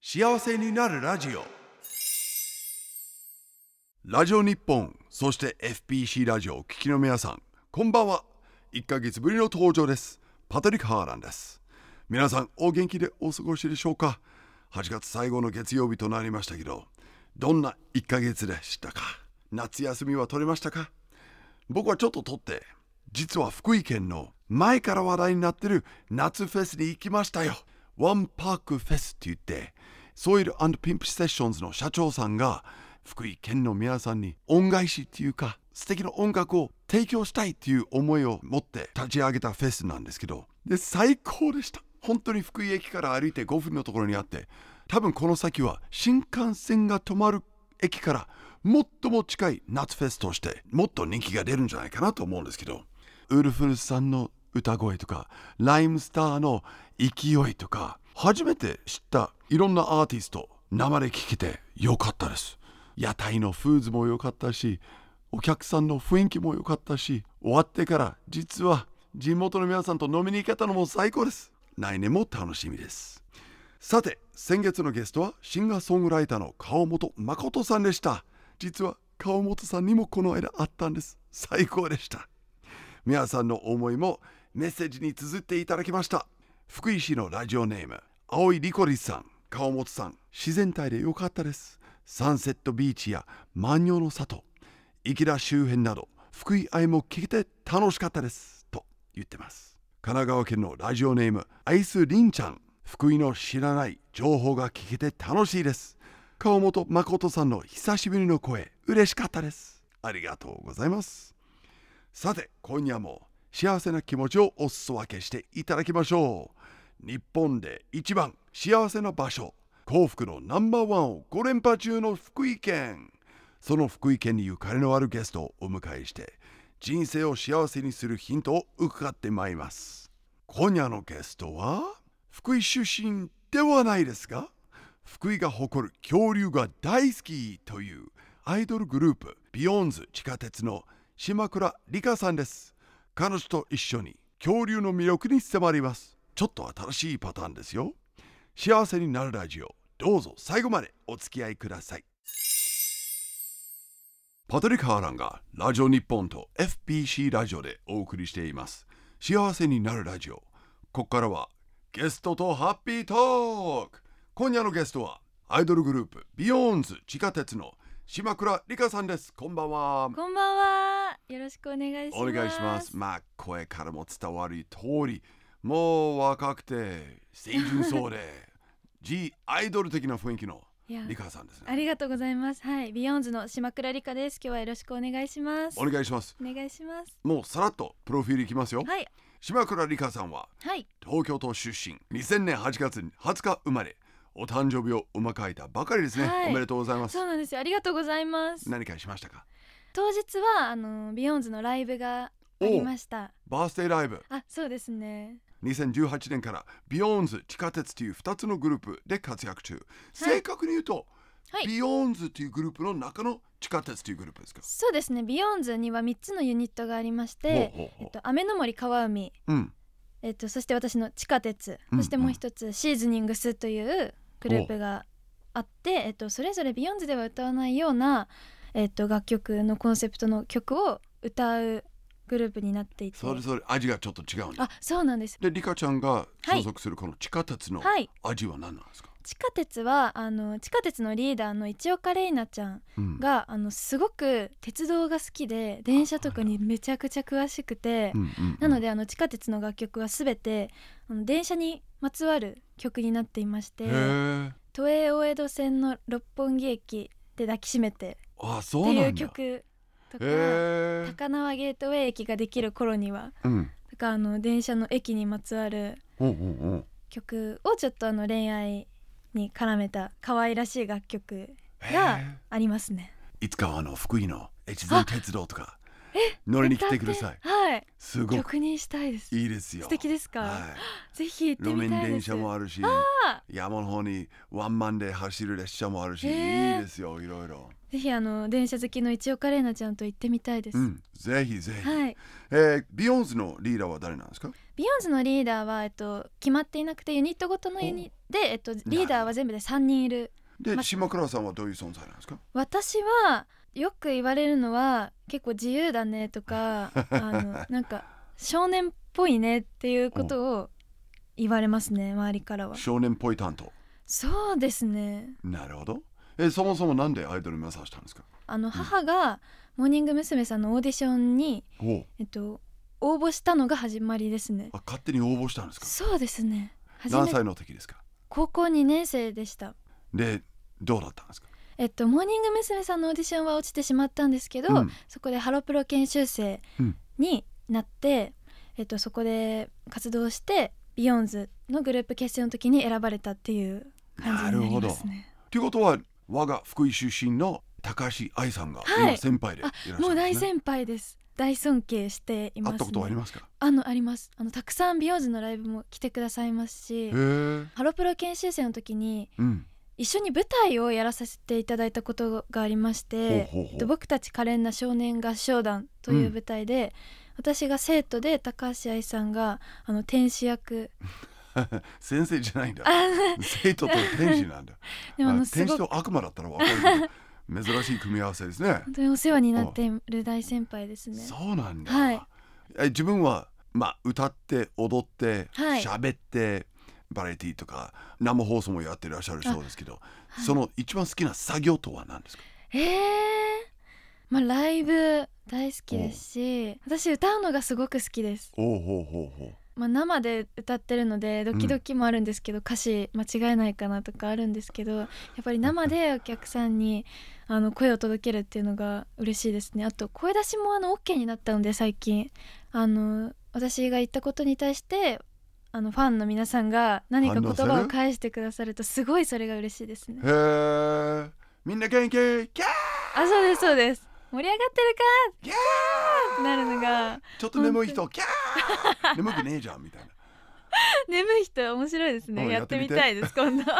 幸せになるラジオ。ラジオ日本そして FPC ラジオを聞きの皆さんこんばんは。1ヶ月ぶりの登場です。パトリック・ハーランです。皆さんお元気でお過ごしでしょうか？8月最後の月曜日となりましたけどどんな1ヶ月でしたか？夏休みは取れましたか？僕はちょっと取って実は福井県の前から話題になってる夏フェスに行きましたよ。ワンパークフェスって言ってソイルピンプセッションズの社長さんが福井県の皆さんに恩返しっていうか素敵な音楽を提供したいっていう思いを持って立ち上げたフェスなんですけどで最高でした。本当に福井駅から歩いて5分のところにあって多分この先は新幹線が止まる駅から最も近い夏フェスとしてもっと人気が出るんじゃないかなと思うんですけどウルフルさんの歌声とかライムスターの勢いとか初めて知ったいろんなアーティスト生で聴けてよかったです。屋台のフーズも良かったしお客さんの雰囲気も良かったし終わってから実は地元の皆さんと飲みに行けたのも最高です。来年も楽しみです。さて先月のゲストはシンガーソングライターの川本誠さんでした。実は川本さんにもこの間あったんです。最高でした。皆さんの思いもメッセージに綴っていただきました。福井市のラジオネーム青いリコリさん川本さん。自然体でよかったです。サンセットビーチや万葉の里池田周辺など福井愛も聞けて楽しかったです。と言ってます。神奈川県のラジオネームアイスリンちゃん。福井の知らない情報が聞けて楽しいです。川本誠さんの久しぶりの声嬉しかったです。ありがとうございます。さて今夜も幸せな気持ちをお裾分けしていただきましょう。日本で一番幸せな場所。幸福のナンバーワンを5連覇中の福井県。その福井県にゆかりのあるゲストをお迎えして人生を幸せにするヒントを伺ってまいります。今夜のゲストは福井出身ではないですが福井が誇る恐竜が大好きというアイドルグループビヨンズ地下鉄の島倉理香さんです。彼女と一緒に恐竜の魅力に迫ります。ちょっと新しいパターンですよ。幸せになるラジオ。どうぞ最後までお付き合いください。パトリック・ハーランがラジオ日本と FPC ラジオでお送りしています。幸せになるラジオ。ここからはゲストとハッピートーク。今夜のゲストはアイドルグループビヨーンズ地下鉄の島倉理香さんです。こんばんは。こんばんは。よろしくお願いします。お願いします。まあ声からも伝わる通りもう若くて清純そうで G アイドル的な雰囲気のリカさんですねありがとうございます。はい、 BEYOOOOONDS の島倉りかです。今日はよろしくお願いします。お願いしますお願いします。もうさらっとプロフィールいきますよ、はい、島倉りかさんははい、東京都出身2000年8月に20日生まれお誕生日をお迎えたばかりですね、はいおめでとうございますそうなんですよ。ありがとうございます。何かしましたか？当日はあの BEYOOOOONDS のライブがありました。バースデーライブあ、そうですね。2018年からビヨーンズ地下鉄という2つのグループで活躍中、正確に言うと、はい。ビヨーンズというグループの中の地下鉄というグループですか？そうですね。 BEYOOOOONDS には三つのユニットがありまして、ほうほうほう。えっと雨ノ森川海、うん。えっとそして私の地下鉄、うん。そしてもう一つ SeasoningS というグループがあって、えっとそれぞれ BEYOOOOONDS では歌わないようなえっと楽曲のコンセプトの曲を歌うグループになっていて、それぞれ味がちょっと違うあ、そうなんです。でリカちゃんがはい。所属するこの地下鉄のはい、味は何なんですか、地下鉄はあの地下鉄のリーダーの市岡玲奈ちゃんうん。があのすごく鉄道が好きで電車とかにめちゃくちゃ詳しくて。うんうんうん。なのであの地下鉄の楽曲はすべてあの電車にまつわる曲になっていまして都営大江戸線の六本木駅で抱きしめてあっていう曲とかへえ高輪ゲートウェイ駅ができる頃にはうん。とかあの電車の駅にまつわる曲をちょっとあの恋愛に絡めた可愛らしい楽曲がありますね。いつかはあの福井の越前鉄道とか乗りに来てください。はい。すごく。したいです。いいですよ。素敵ですか？はい。ぜひ行って路面電見たいです。車もあるし山の方にワンマンで走る列車もあるし、いいですよいろいろ。ぜひあの電車好きの一岡伶奈ちゃんと行ってみたいです。うん。ぜひぜひ、はい。えー BEYOOOOONDS のリーダーは誰なんですか？ BEYOOOOONDS のリーダーは、えっと、決まっていなくてユニットごとのユニで、えっと、リーダーは全部で3人いる。で、ま島倉さんはどういう存在なんですか？私はよく言われるのは結構自由だねとか あのなんか少年っぽいねっていうことを言われますね周りからは。少年っぽい担当。そうですね。なるほど。えそもそもなんでアイドル目指したんですか？あの母がモーニング娘。さんのオーディションに、おえっと、応募したのが始まりですね。あ勝手に応募したんですか？そうですね。何歳の時ですか？高校2年生でした。でどうだったんですか？えっとモーニング娘。さんのオーディションは落ちてしまったんですけど、うんそこでハロプロ研修生になって、えっと、そこで活動して BEYOOOOONDS のグループ結成の時に選ばれたっていう感じになりますね。ということは我が福井出身の高橋愛さんがはい今先輩でいらっしゃるんです、ねもう大先輩です。大尊敬しています、ね。会ったことはありますか？あのあります。あのたくさん BEYOOOOONDS のライブも来てくださいますしハロプロ研修生の時にうん一緒に舞台をやらさせていただいたことがありまして、僕たち可憐な少年合唱団という舞台で、私が生徒で高橋愛さんがあの天使役。先生じゃないんだ。あ生徒と天使なんだ。でもああの天使と悪魔だったら分かる珍しい組み合わせですね。本当にお世話になっている大先輩ですね。そうなんだ、はい。え自分はまあ歌って踊ってはい。喋、ってバラエティーとか生放送もやってらっしゃるそうですけど、はい。その一番好きな作業とは何ですか？えー、まあライブ大好きですし私歌うのがすごく好きです、おうほうほうほう。まあ、生で歌ってるのでドキドキもあるんですけど、歌詞間違えないかなとかあるんですけどやっぱり生で お客さんにあの声を届けるっていうのが嬉しいですね。あと声出しもあの OK になったので最近。あの私が言ったことに対してあのファンの皆さんが何か言葉を返してくださるとすごいそれが嬉しいですね。へえみんな元気？キャー！あそうですそうです。盛り上がってるか？キャってなるのがちょっと眠い人？キャー！眠くねえじゃんみたいな。眠い人面白いですね。うんやってみたいです今度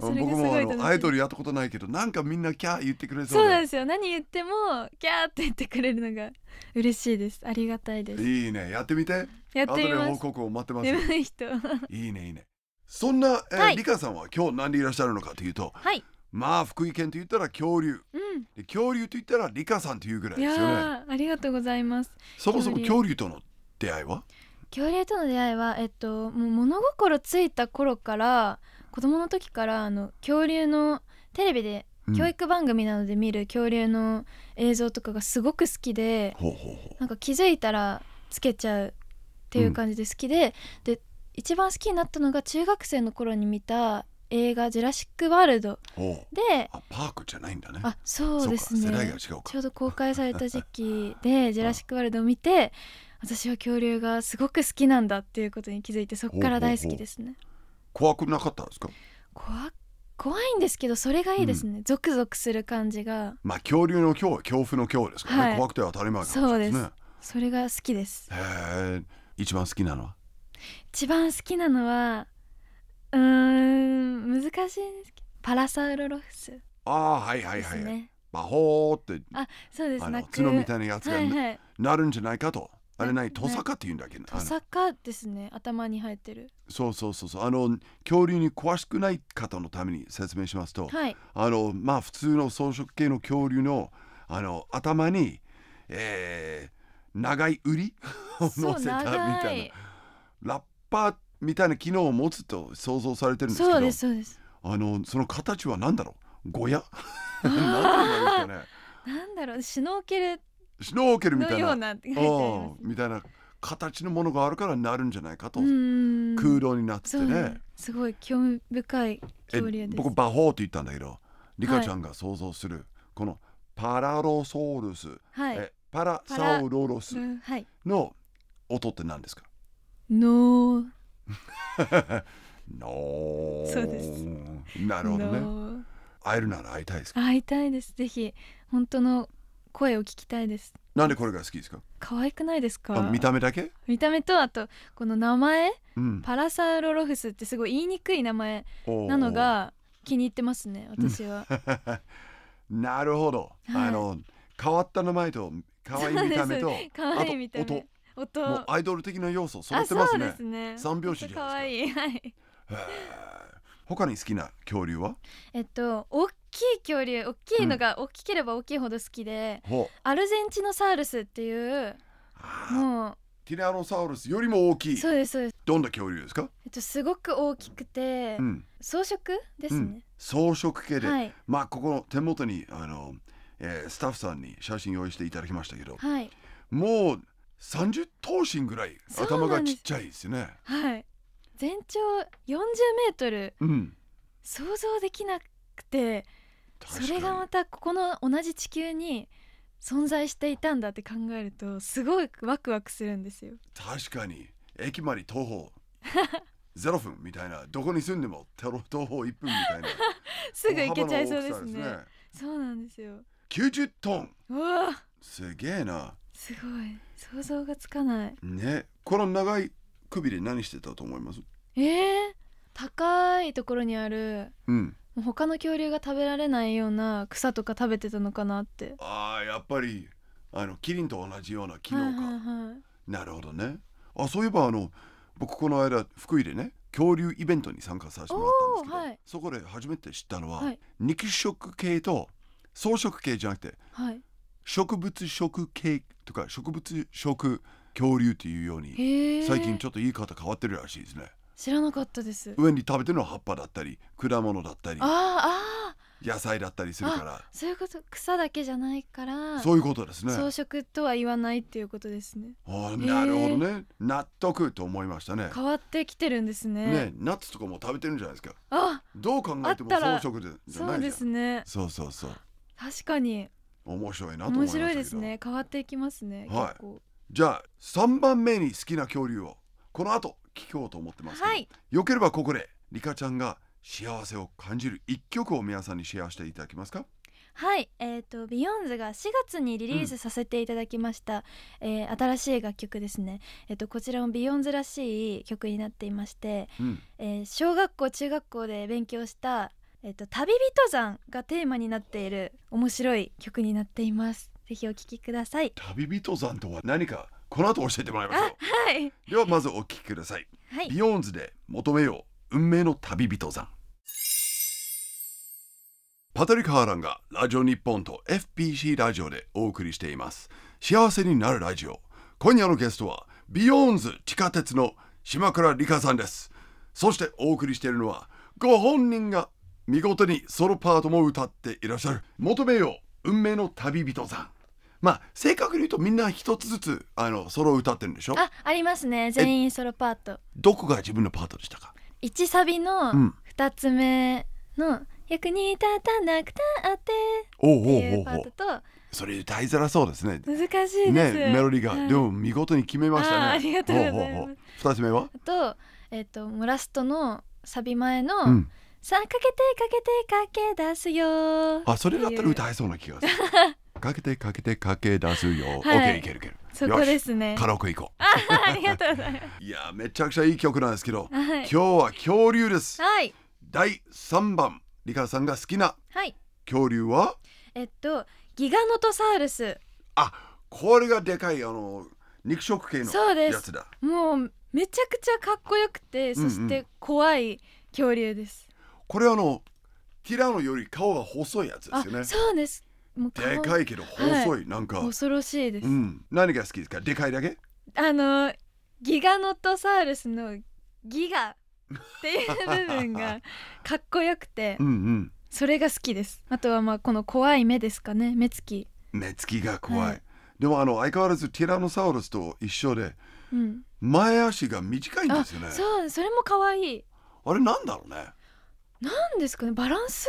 僕もあのアイドルやったことないけどなんかみんなキャー言ってくれそそううでなんですよ。何言ってもキャーって言ってくれるのが 嬉しいです。ありがたいです。いいね。やってみて。やってみます。報告を待ってます。い人。いいねいいね。そんな、えーはい。リカさんは今日何でいらっしゃるのかというとはい。まあ福井県と言ったら恐竜。うん。で恐竜と言ったらリカさんというぐらいいですよね。ありがとうございます。そもそも恐恐竜との出会いは？恐竜との出会いはえっともう物心ついた頃から子供の時からあの恐竜のテレビでうん。教育番組などで見る恐竜の映像とかがすごく好きで、ほうほうほなんか気づいたらつけちゃうっていう感じで好きで、で一番好きになったのが中学生の頃に見た映画「ジュラシック・ワールド。うほう。で」あパークじゃないんだね。あそうですね。ちょうど公開された時期で「ジュラシック・ワールド」を見て私は恐竜がすごく好きなんだっていうことに気づいてそこから大好きですね怖くなかったんですか？怖怖いんですけどそれがいいですね、ゾクゾクする感じが。まあ恐竜の恐は恐怖の恐ですからね、はい。怖くて当たり前かもしれないです。ねそれが好きです。へえ一番好きなのは？一番好きなのはうーん難しいんですけどパラサウロロフス。ああはいはいではい、魔法ってあそうです。あの角みたいなやつがはいはい。なるんじゃないかと、あれなないトサカって言うんだっけどトサカですね。頭に生えてる。そうそうそうそう。あの恐竜に詳しくない方のために説明しますと、はい。あのまあ普通の草食系の恐竜のあの頭に、えー長いウリ？を乗せたみた長い。なラッパーみたいな機能を持つと想像されてるんですけどそうですそうです。あのその形は何だろう？ゴヤ？あ なんて言えばいいですかね。なんだろう。シュノーケルシュノーケルみたいな。なみたいな形のものがあるからなるんじゃないかと、空洞になってね。すごい興味深いえ恐竜です。僕バホーって言ったんだけどリカちゃんが想像する、このパラロソウルス、はい。えパラサウロロスの音って何ですか？ノー。ノー。そうです。なるほどね。会えるなら会いたいですか？会いたいです。ぜひ本当の声を聞きたいです。なんでこれが好きですか？可愛くないですか？あ見た目だけ？見た目とあとこの名前？うん。パラサウロロフスってすごい言いにくい名前おーなのが気に入ってますね私は。なるほど、はい。あの変わった名前と可愛い見た目とそうです。可愛い見た目。あと音。音もうアイドル的な要素揃あそうってますね。ですね。三拍子じゃないいい。はい。へー。他に好きな恐竜は？えっと大きい恐竜大きいのが大きければ大きいほど好きで、ほう。アルゼンチノサウルスっていうもティラノサウルスよりも大きうい。そうですそうです。どんな恐竜ですか、えっとすごく大きくて、うん。装飾ですうん。ね、草食系で、はい。まあここの手元にあの、えースタッフさんに写真用意していただきましたけどはい。もう30頭身ぐらい頭がちっちゃいですよね。はい。全長40メートル。うん。想像できなくてそれがまたここの同じ地球に存在していたんだって考えるとすごいワクワクするんですよ。確かに。駅まで徒歩0分みたいな。どこに住んでも徒歩徒歩1分みたいな。すぐ行けちゃいそう大ですね。幅な大きさそうなんですよ。90トン。うわ。あすげえな。すごい。想像がつかない。ね。この長い首で何してたと思います？えー、高いところにあるうん他の恐竜が食べられないような草とか食べてたのかなって。ああやっぱりあのキリンと同じような機能か、はいはいはいなるほどね。あそういえばあの僕この間福井でね恐竜イベントに参加させてもらったんですけど、はい。そこで初めて知ったのは、はい。肉食系と草食系じゃなくてはい。植物食系とか植物食恐竜っていうように最近ちょっと言い方変わってるらしいですね知らなかったです。上に食べてるのは葉っぱだったり果物だったりあーあ野菜だったりするから。ーそういうこと。草だけじゃないからそういうことですね。草食とは言わないっていうことですね。あーなるほどね。納得と思いましたね。変わってきてるんですね。ねナッツとかも食べてるんじゃないですか。あどう考えても草食でじゃそうでないじゃん。すね。そうそうそう。確かに。面白いな面白いですね。変わっていきますね、はい。じゃあ3番目に好きな恐竜をこの後聞こうと思ってますけど、はい。よければここでリカちゃんが幸せを感じる一曲を皆さんにシェアしていただけますか？はい。えっ、と BEYOOOOONDS が4月にリリースさせていただきました、えー新しい楽曲ですね。えっ、とこちらも BEYOOOOONDS らしい曲になっていまして、うん。えー小学校中学校で勉強したえっ、と旅人算がテーマになっている面白い曲になっています。ぜひお聴きください。旅人算とは何かこの後教えてもらいましょはい、うではまずお聞きください。はい。 BEYOOOOONDS で求めよ…運命の旅人算。パトリック・ハーランがラジオ日本と FBC ラジオでお送りしています。幸せになるラジオ。今夜のゲストはビヨーンズ地下鉄の島倉理香さんです。そしてお送りしているのはご本人が見事にソロパートも歌っていらっしゃる求めよう運命の旅人さんまあ正確に言うとみんな一つずつあのソロを歌ってるんでしょ？あありますね。全員ソロパート。どこが自分のパートでしたか？1サビのうん。2つ目の「役に立たなくたって」っていうパートとそれ歌いづらそうですね。難しいです、ねメロディーが、はい。でも見事に決めましたね。ありがとうございます。ほほほ二つ目は？あとえっ、ともうラストのサビ前の「うん。さあかけてかけてかけ出すよ」あ、それだったら歌えそうな気がする。かけてかけてかけ出すよ。はいーいけるいける。そこでよすねしカラオケ行こあありがとうございまう。いやめちゃくちゃいい曲なんですけど、すはい今日は恐竜です。はい第三番リカさんが好きなはい恐竜は？えっとギガノトサウルスあ、これがでかいあの肉食系のそうですやつだ。もうめちゃくちゃかっこよくてそして怖い恐竜です、これあのティラノより顔が細いやつですよねあ。そうですでかいけど細い、なんか。恐ろしいです、うん。何が好きですか？でかいだけ？あのギガノトサウルスのギガっていう部分が かっこよくてうんうん。それが好きです。あとはまあこの怖い目ですかね。目つき。目つきが怖い、はい。でもあの相変わらずティラノサウルスと一緒でうん。前足が短いんあですよね。そうそれも可愛い。あれなんだろうね。なんですかね。バランス？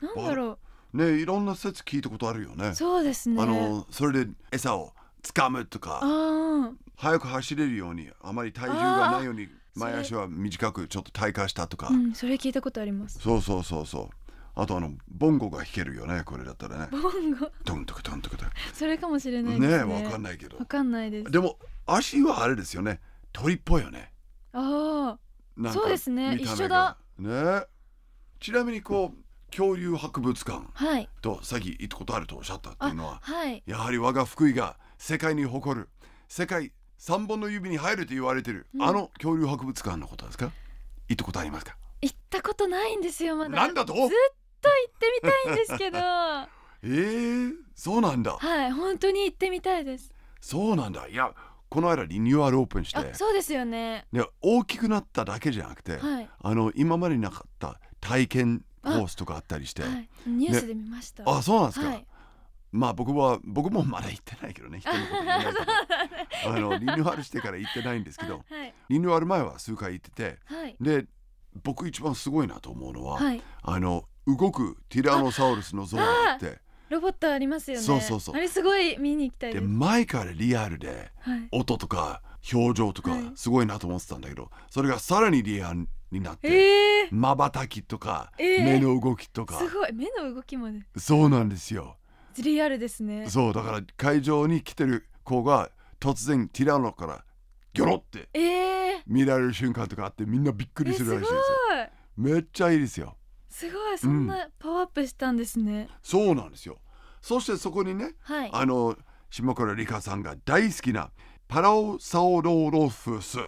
なんだろねいろんな説聞いたことあるよね。うそうですね。あのそれで餌を掴むとかあ早く走れるようにあまり体重がないようにー前足は短くちょっと退化したとか、ーうんそれ聞いたことあります。そうそうそうそう。あとあのボンゴが弾けるよねこれだったらね。ボンゴ。トントクトントクトそれかもしれないンですね。ねわかんないけど。わかんないです。でも足はあれですよね。鳥っぽいよね。あなんかそうですね。一緒がだ。ねちなみにこう恐竜博物館とさっき行ったことあるとおっしゃったっていうのははい。やはり我が福井が世界に誇る世界3本の指に入ると言われてる、うん。あの恐竜博物館のことですか？行ったことありますか？行ったことないんですよまだ。なんだと？ずっと行ってみたいんですけど。は えー、そうなんだ。い本当に行ってみたいです。そうなんだ。いやこの間リニューアルオープンして。あそうですよね。で大きくなっただけじゃなくて、はい。あの今までになかった体験コースとかあったりして。はい。ニュースで見ました、あそうなんですか、はい。まあ僕は僕もまだ行ってないけどね人のこと言えないけどあのリニューアルしてから行ってないんですけど はい。リニューアル前は数回行っててはい。で僕一番すごいなと思うのは、はい。あの動くティラノサウルスの像があって。ロボットありますよね。そうそうそう。あれすごい見に行きたいで前からリアルではい。音とか表情とかはい。すごいなと思ってたんだけど、それがさらにリアルになってえー、まばたきとか、えー。目の動きとか。すごい。目の動きまで。そうなんですよ。リアルですね。そうだから会場に来てる子が突然ティラノからギョロってえー、見られる瞬間とかあってみんなびっくりえするらしいですよ。めっちゃいいですよ。すごい。そんなパワーアップしたんですね、そうなんですよ。そしてそこにねはい。あの島倉理香さんが大好きなパラオサオロロフス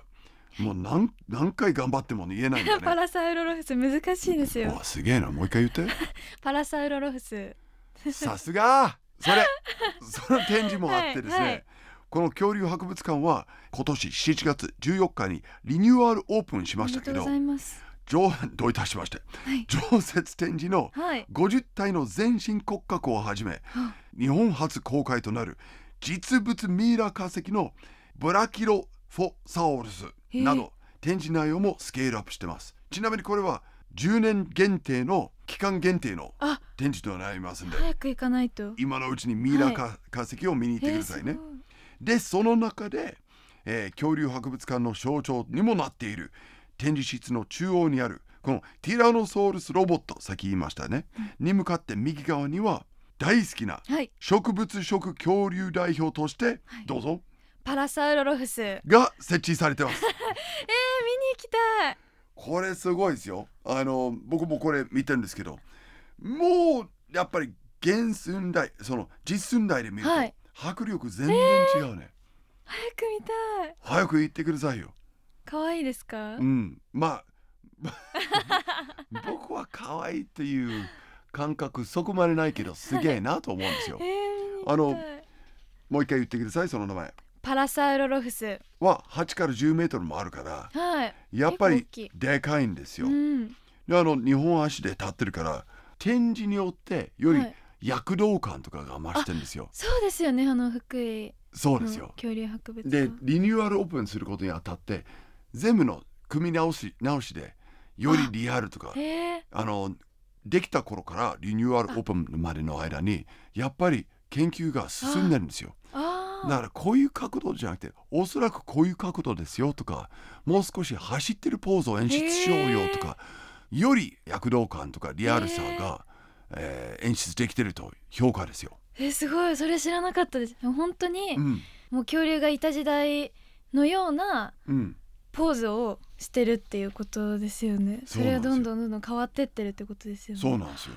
もう何何回頑張っても言えないんだ パねラサウロロフス難しいですよ。おすげえな。もう一回言っ パラサウロロフス。てさすが。それ その展示もあってですね、はいはい。この恐竜博物館は今年7月14日にリニューアルオープンしあましたけどりがとうございます。常どういたしまして。はい。常設展示のはい。50体の全身骨格をはじめあ日本初公開となる実物ミイラ化石のブラキロフォサウルスなど展示内容もスケールアップしてます。ちなみにこれは10年限定の期間限定のあ展示となりますんで早く行かないと。今のうちにミイラ化,、化石を見に行ってくださいね。でその中で、えー恐竜博物館の象徴にもなっている展示室の中央にあるこのティラノソールスロボットさっき言いましたね、に向かって右側には大好きなはい。植物食恐竜代表として、はい。どうぞパラサウロロフス。えー、が設置されてます。見に行きたい。これすごいですよ。あの僕もこれ見てるんですけど。もうやっぱり原寸大その実寸大で見ると、はい。迫力全然違うね、早く見たい。早く行ってくださいよ。可愛いですか、うん。まあ 僕は可愛いっていう感覚そこまでないけどすげえなと思うんですよ。えー、あのもう一回言ってくださいその名前パラサウロロフス。は8から10メートルもあるからはい。やっぱりでかいんですよ、うん。であの2本足で立ってるから展示によってよりはい。躍動感とかが増してんですよ、そうですよねあの福井。のそうですよ。恐竜博物で館リニューアルオープンすることにあたって全部の組み直し直しでよりリアルとかあのできた頃からリニューアルオープンまでの間にやっぱり研究が進んでるんですよ。あだからこういう角度じゃなくておそらくこういう角度ですよとかもう少し走ってるポーズを演出しようよとかより躍動感とかリアルさが、えー演出できてると評価ですよ。ーえすごい。それ知らなかったです。本当に、うん。もう恐竜がいた時代のようなうん、ポーズをしてるっていうことですよね。そそうなんですよ。れがどんどんどんどん変わってってるってことですよね。そうなんですよ。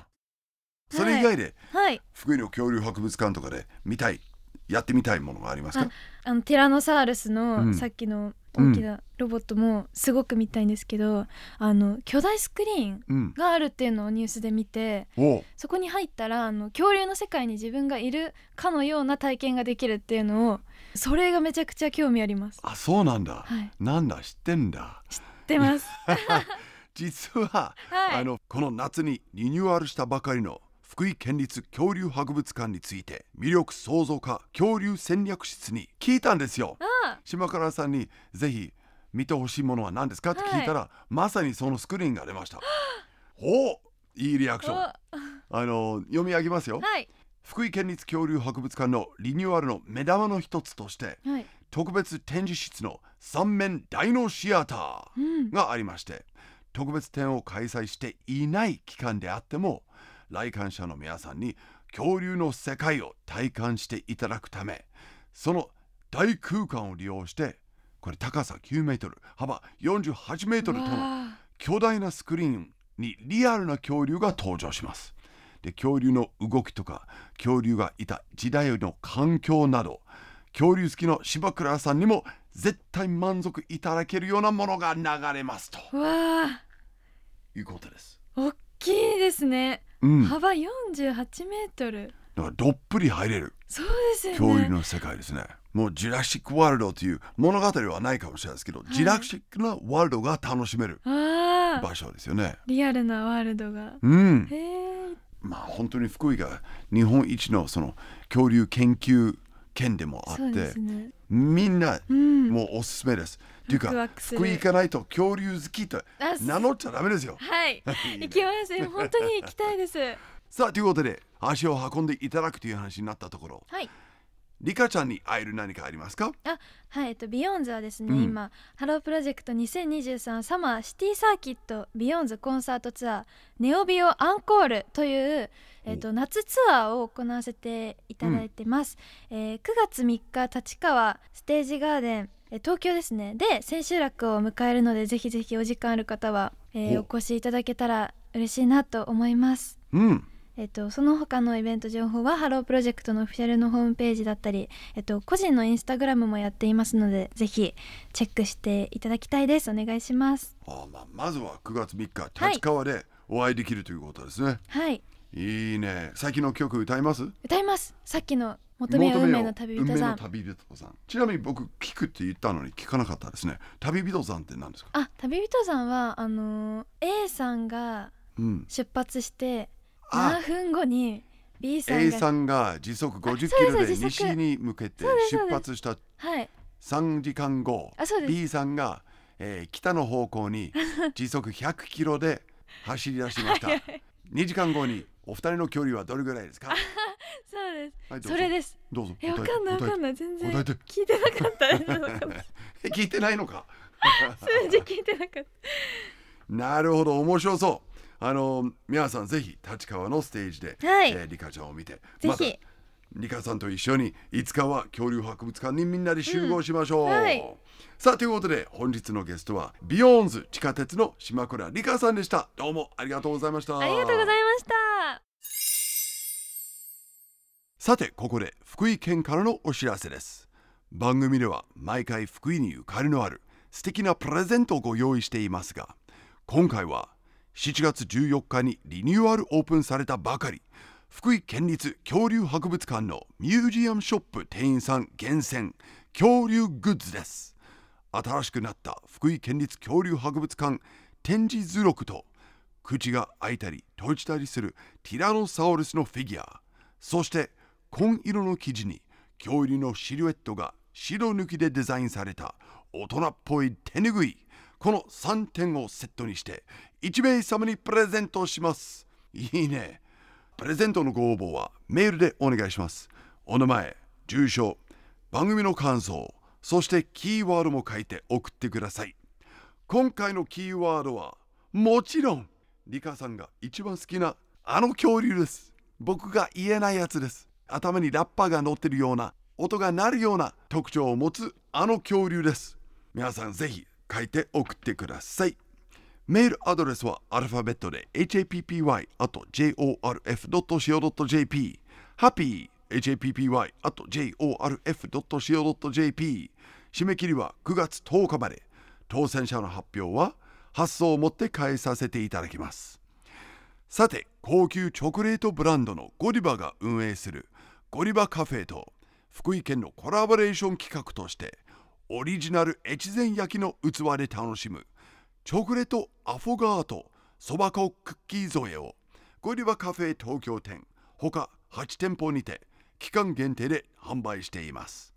それ以外ではい。福井の恐竜博物館とかで見たいやってみたいものがありますか？あのティラノサウルスの、うんさっきの大きなロボットもすごく見たいんですけど、あの巨大スクリーンうん。があるっていうのをニュースで見ておうそこに入ったらあの恐竜の世界に自分がいるかのような体験ができるっていうのをそれがめちゃくちゃ興味あります。あそうなんだ。はい、なんだ？知ってんだ？出ます。実は、はいあのこの夏にリニューアルしたばかりの福井県立恐竜博物館について魅力創造課恐竜戦略室に聞いたんですよ。あ島倉さんにぜひ見てほしいものは何ですか？って聞いたら、まさにそのスクリーンが出ました。おおいいリアクション。おあの読み上げますよ。はい福井県立恐竜博物館のリニューアルの目玉の一つとしてはい。特別展示室の三面ダイノシアタうんーがありまして特別展を開催していない期間であっても来館者の皆さんに恐竜の世界を体感していただくためその大空間を利用してこれ高さ9メートル幅48メートルとのわ巨大なスクリーンにリアルな恐竜が登場します。で恐竜の動きとか恐竜がいた時代の環境など恐竜好きの柴倉さんにも絶対満足いただけるようなものが流れますということです。大きいですね、うん、だか幅48メートル。らどっぷり入れる。そうですよね。恐竜の世界ですね。もうジュラシック・ワールドという物語はないかもしれないですけど、い。ジュラシックなワールドが楽しめる場所ですよね。リアルなワールドが。うん。まあ本当に福井が日本一のその恐竜研究県でもあってね。みんなうん。もうおすすめです。っていうか福井行かないと恐竜好きとあ名乗っちゃダメですよ。はい。行きますよ。本当に行きたいです。さあということで足を運んでいただくという話になったところ。はい。リカちゃんに会える何かありますか？あはい。えっと BEYOOOOONDS はですね、うん。今 Hello! Project 2023 Summer City Circuit BEYOOOOONDS Concert Tour NEO BEYO Encore というえっと夏ツアーを行わせていただいてます、えー9月3日立川ステージガーデンえー東京ですね。で千秋楽を迎えるのでぜひぜひお時間ある方は、えーお。お越しいただけたら嬉しいなと思います。うん。えっと、その他のイベント情報はハロープロジェクトのオフィシャルのホームページだったり、えっと、個人のインスタグラムもやっていますのでぜひチェックしていただきたいです。お願いします。あまあ、まずは9月3日はい。立川でお会いできるということですね。はい。い、いね。最近の曲歌います？歌います。さっきの求めよ運命の旅人運命さんの旅人さん。ちなみに僕聞くって言ったのに聞かなかったですね。旅人さんって何ですか？あ旅人さんはあのー A さんがうん。出発してあ。7分後に B さん A がさんが時速50キロで西に向けて出発したはい。3時間後 B さんが、えー北の方向に 時速100キロで走り出しました。2時間後にお二人の距離はどれぐらいですか？そうです、はいそれです。どうぞ。えわかんないわかんいない。全然聞いてなかった。聞いてないのか？数字聞いてなかった。なるほど。面白そう。あの皆さんぜひ立川のステージで、はい。えーリカちゃんを見てぜひ。リカさんと一緒にいつかは恐竜博物館にみんなで集合しましょう、うん。はい。さあということで本日のゲストはビヨーンズ地下鉄の島倉リカさんでした。どうもありがとうございました。ありがとうございましたさてここで福井県からのお知らせです。番組では毎回福井にゆかりのある素敵なプレゼントをご用意していますが今回は7月14日にリニューアルオープンされたばかり福井県立恐竜博物館のミュージアムショップ店員さん厳選恐竜グッズです。新しくなった福井県立恐竜博物館展示図録と口が開いたり閉じたりするティラノサウルスのフィギュアそして紺色の生地に恐竜のシルエットが白抜きでデザインされた大人っぽい手ぬぐいこの3点をセットにして1名様にプレゼントします。いいね。プレゼントのご応募はメールでお願いします。お名前住所番組の感想そしてキーワードも書いて送ってください。今回のキーワードはもちろんリカさんが一番好きなあの恐竜です。僕が言えないやつです。頭にラッパーが乗ってるような音が鳴るような特徴を持つあの恐竜です。皆さんぜひ書いて送ってください。メールアドレスはアルファベットで happy.jorf.co.jp happy happy.jorf.co.jp 締め切りは9月10日まで。当選者の発表は発送をもって返させていただきます。さて高級チョコレートブランドのゴディバが運営するゴディバカフェと福井県のコラボレーション企画としてオリジナル越前焼きの器で楽しむチョコレートアフォガートそば粉クッキー添えをゴディバカフェ東京店ほか8店舗にて期間限定で販売しています。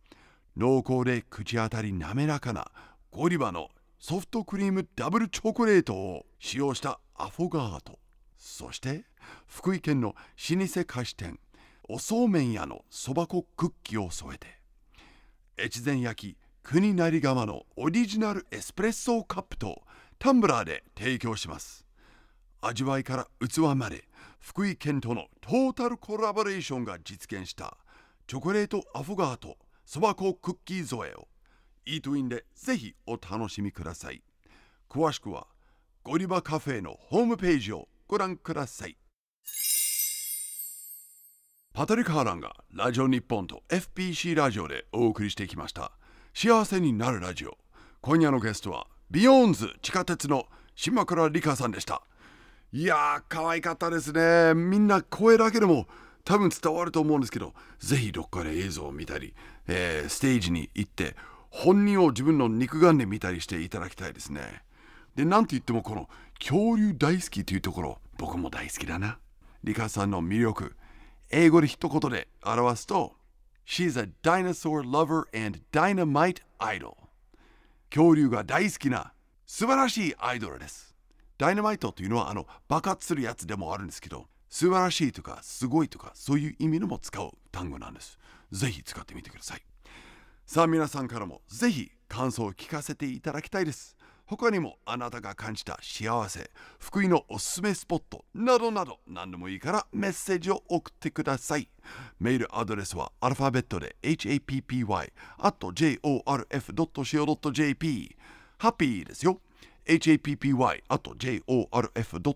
濃厚で口当たり滑らかなゴディバのソフトクリームダブルチョコレートを使用したアフォガート。そして福井県の老舗菓子店おそうめん屋のそば粉クッキーを添えて越前焼き国成窯のオリジナルエスプレッソカップとタンブラーで提供します。味わいから器まで福井県とのトータルコラボレーションが実現したチョコレートアフガートそば粉クッキー添えをイートインでぜひお楽しみください。詳しくはゴディバカフェのホームページをご覧ください。パトリック・ハーランがラジオ日本と FBC ラジオでお送りしてきました。幸せになるラジオ。今夜のゲストはビヨーンズ地下鉄の島倉理香さんでした。いやー可愛かったですね。みんな声だけでも多分伝わると思うんですけどぜひどっかで映像を見たり、えーステージに行って本人を自分の肉眼で見たりしていただきたいですね。でなんといってもこの恐竜大好きというところ僕も大好きだな。リカさんの魅力英語で一言で表すと She's a dinosaur lover and dynamite idol. 恐竜が大好きな素晴らしいアイドルです。ダイナマイトというのはあの爆発するやつでもあるんですけど素晴らしいとかすごいとかそういう意味のも使う単語なんです。ぜひ使ってみてください。さあ皆さんからもぜひ感想を聞かせていただきたいです。他にもあなたが感じた幸せ福井のおすすめスポットなどなど何でもいいからメッセージを送ってください。メールアドレスはアルファベットで happy jorf.co.jp ハッピーですよ。happy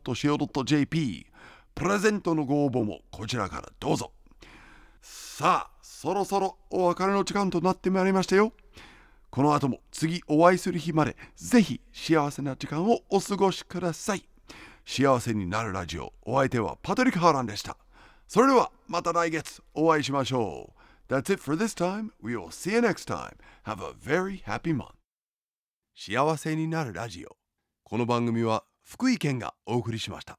jorf.co.jp プレゼントのご応募もこちらからどうぞ。さあそろそろお別れの時間となってまいりましたよ。この後も次お会いする日までぜひ幸せな時間をお過ごしください幸せになるラジオお相手はパトリック・ハーランでしたそれではまた来月お会いしましょう That's it for this time. We will see you next time. Have a very happy month. 幸せになるラジオこの番組は福井県がお送りしました